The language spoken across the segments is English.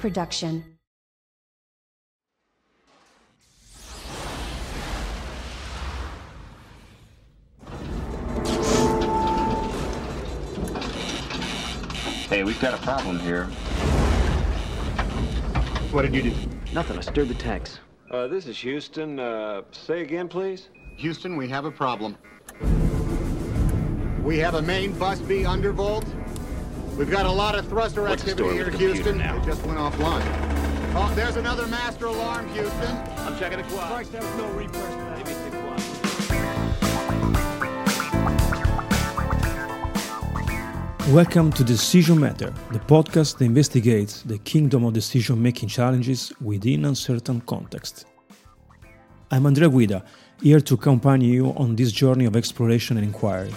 production. Hey, we've got a problem here. What did you do? Nothing. I stirred the tanks. Uh, this is Houston. Uh, say again, please. Houston, we have a problem. We have a main bus B undervolt. We've got a lot of thruster What's activity here, with Houston. now? It just went offline. Oh, there's another master alarm, Houston. I'm checking the quad. Christ, there was no repress for me the quad. Welcome to Decision Matter, the podcast that investigates the kingdom of decision making challenges within uncertain context. I'm Andrea Guida, here to accompany you on this journey of exploration and inquiry.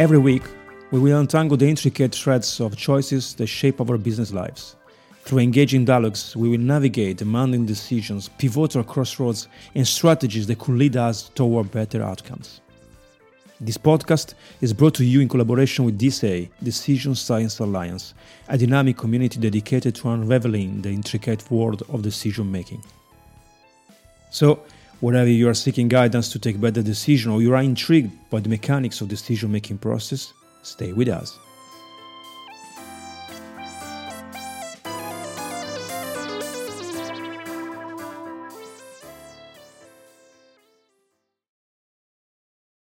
Every week, we will untangle the intricate threads of choices that shape our business lives. Through engaging dialogues, we will navigate demanding decisions, pivotal crossroads, and strategies that could lead us toward better outcomes. This podcast is brought to you in collaboration with DSA, Decision Science Alliance, a dynamic community dedicated to unraveling the intricate world of decision making. So, whether you are seeking guidance to take better decisions or you are intrigued by the mechanics of decision making process, stay with us.